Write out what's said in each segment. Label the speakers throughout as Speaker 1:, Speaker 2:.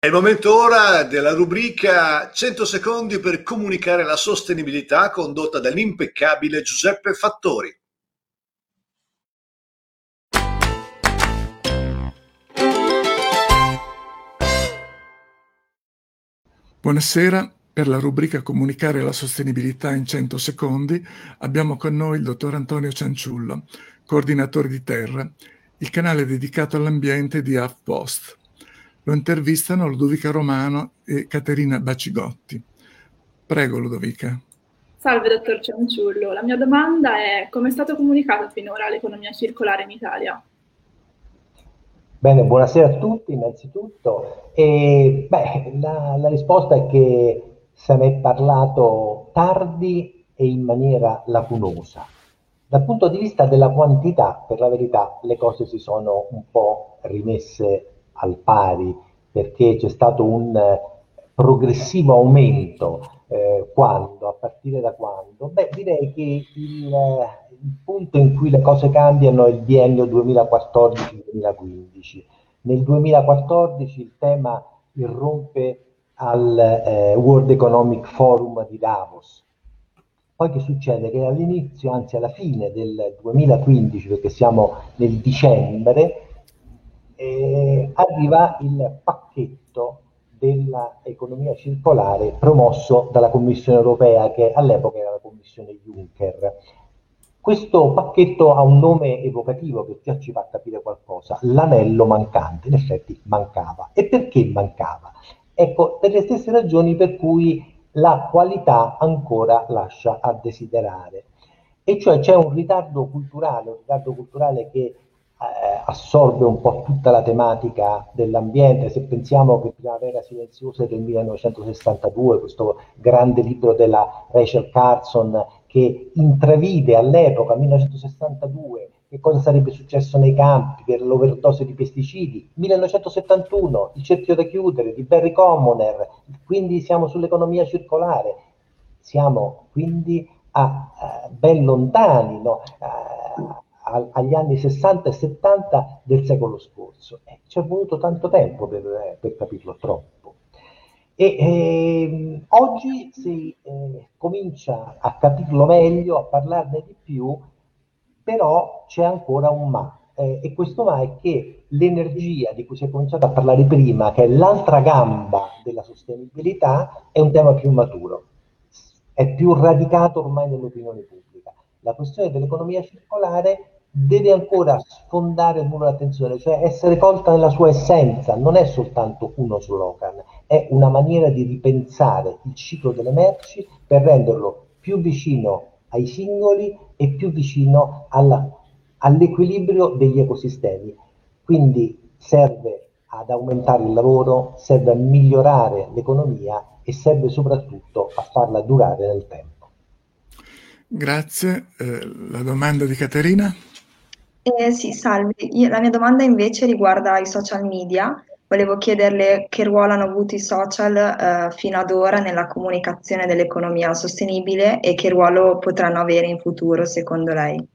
Speaker 1: È il momento ora della rubrica 100 secondi per comunicare la sostenibilità condotta dall'impeccabile Giuseppe Fattori.
Speaker 2: Buonasera, per la rubrica Comunicare la sostenibilità in 100 secondi abbiamo con noi il dottor Antonio Cianciullo, coordinatore di Terra, il canale dedicato all'ambiente di HuffPost. Lo intervistano Ludovica Romano e Caterina Bacigotti. Prego Ludovica.
Speaker 3: Salve dottor Cianciullo, la mia domanda è come è stato comunicato finora l'economia circolare in Italia?
Speaker 4: Bene, buonasera a tutti innanzitutto. E, beh, la, la risposta è che se ne è parlato tardi e in maniera lacunosa. Dal punto di vista della quantità, per la verità, le cose si sono un po' rimesse al pari perché c'è stato un eh, progressivo aumento. Eh, quando? A partire da quando? Beh, direi che il, eh, il punto in cui le cose cambiano è il biennio 2014-2015. Nel 2014 il tema irrompe al eh, World Economic Forum di Davos. Poi che succede? Che all'inizio, anzi alla fine del 2015, perché siamo nel dicembre, eh, arriva il pacchetto dell'economia circolare promosso dalla Commissione europea, che all'epoca era la Commissione Juncker. Questo pacchetto ha un nome evocativo che già ci fa capire qualcosa, l'anello mancante, in effetti mancava. E perché mancava? Ecco, per le stesse ragioni per cui la qualità ancora lascia a desiderare. E cioè c'è un ritardo culturale, un ritardo culturale che assorbe un po' tutta la tematica dell'ambiente. Se pensiamo che Primavera Silenziosa è del 1962, questo grande libro della Rachel Carson che intravide all'epoca, 1962, che cosa sarebbe successo nei campi per l'overdose di pesticidi. 1971, il cerchio da chiudere di Barry Commoner, quindi siamo sull'economia circolare. Siamo quindi a, a ben lontani no? a, agli anni 60 e 70 del secolo scorso. Eh, ci è voluto tanto tempo per, eh, per capirlo troppo. E eh, oggi si comincia a capirlo meglio, a parlarne di più, però c'è ancora un ma. Eh, e questo ma è che l'energia di cui si è cominciato a parlare prima, che è l'altra gamba della sostenibilità, è un tema più maturo, è più radicato ormai nell'opinione pubblica. La questione dell'economia circolare deve ancora sfondare il muro dell'attenzione, cioè essere colta nella sua essenza, non è soltanto uno slogan, è una maniera di ripensare il ciclo delle merci per renderlo più vicino ai singoli e più vicino alla, all'equilibrio degli ecosistemi. Quindi serve ad aumentare il lavoro, serve a migliorare l'economia e serve soprattutto a farla durare nel tempo.
Speaker 2: Grazie. Eh, la domanda di Caterina?
Speaker 5: Eh, sì, salve. La mia domanda invece riguarda i social media. Volevo chiederle che ruolo hanno avuto i social, eh, fino ad ora nella comunicazione dell'economia sostenibile e che ruolo potranno avere in futuro, secondo lei.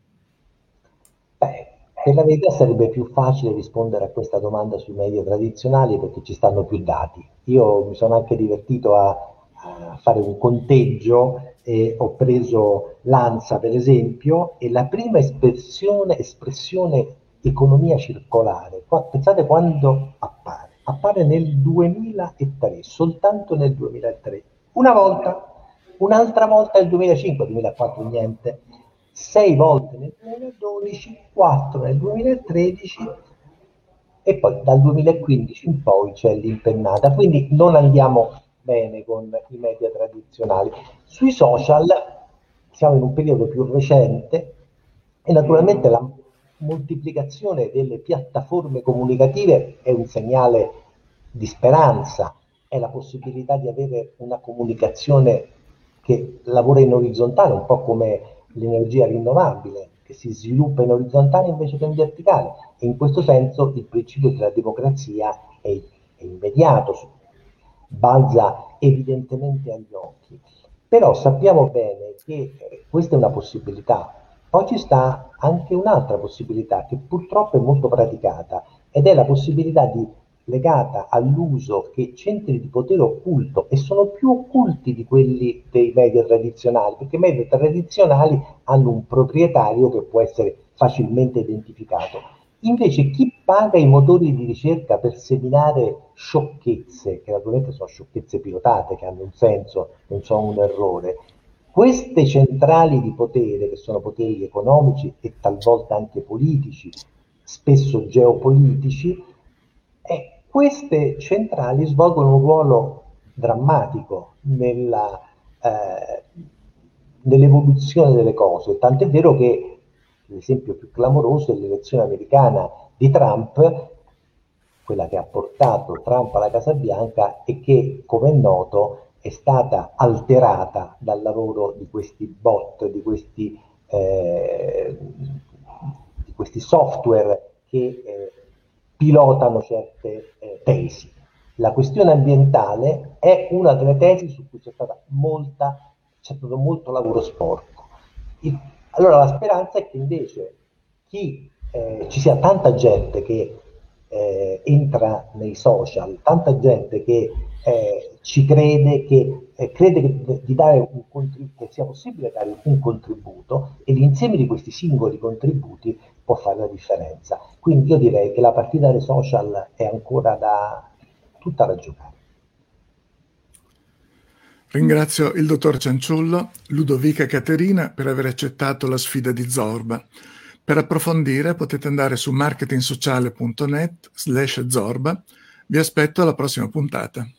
Speaker 4: Beh, per la verità sarebbe più facile rispondere a questa domanda sui media tradizionali perché ci stanno più dati. Io mi sono anche divertito a fare un conteggio e ho preso l'ANSA per esempio e la prima espressione, espressione economia circolare, qua, pensate quando appare, appare nel 2003, soltanto nel 2003, una volta, un'altra volta nel 2005, 2004 niente, sei volte nel 2012, quattro nel 2013 e poi dal 2015 in poi c'è l'impennata, quindi non andiamo bene con i media tradizionali. Sui social siamo in un periodo più recente e naturalmente la moltiplicazione delle piattaforme comunicative è un segnale di speranza, è la possibilità di avere una comunicazione che lavora in orizzontale, un po' come l'energia rinnovabile, che si sviluppa in orizzontale invece che in verticale. E in questo senso il principio della democrazia è, è immediato, balza evidentemente agli occhi. Però sappiamo bene che eh, questa è una possibilità. Poi ci sta anche un'altra possibilità che purtroppo è molto praticata ed è la possibilità di legata all'uso che centri di potere occulto e sono più occulti di quelli dei media tradizionali, perché i media tradizionali hanno un proprietario che può essere facilmente identificato. Invece chi paga i motori di ricerca per seminare sciocchezze, che naturalmente sono sciocchezze pilotate, che hanno un senso, non sono un errore, queste centrali di potere, che sono poteri economici e talvolta anche politici, spesso geopolitici, eh, queste centrali svolgono un ruolo drammatico nella, eh, nell'evoluzione delle cose, tant'è vero che l'esempio più clamoroso è l'elezione americana di Trump, quella che ha portato Trump alla Casa Bianca e che, come è noto, è stata alterata dal lavoro di questi bot, di questi, eh, di questi software che eh, pilotano certe eh, tesi. La questione ambientale è una delle tesi su cui c'è, molta, c'è stato molto lavoro sporco. Il, allora la speranza è che invece chi, eh, ci sia tanta gente che eh, entra nei social, tanta gente che eh, ci crede, che eh, crede che, di dare un contributo, che sia possibile dare un contributo e l'insieme di questi singoli contributi può fare la differenza. Quindi io direi che la partita dei social è ancora da tutta da giocare.
Speaker 2: Ringrazio il dottor Cianciullo, Ludovica e Caterina per aver accettato la sfida di Zorba. Per approfondire potete andare su marketingsociale.net slash Zorba. Vi aspetto alla prossima puntata.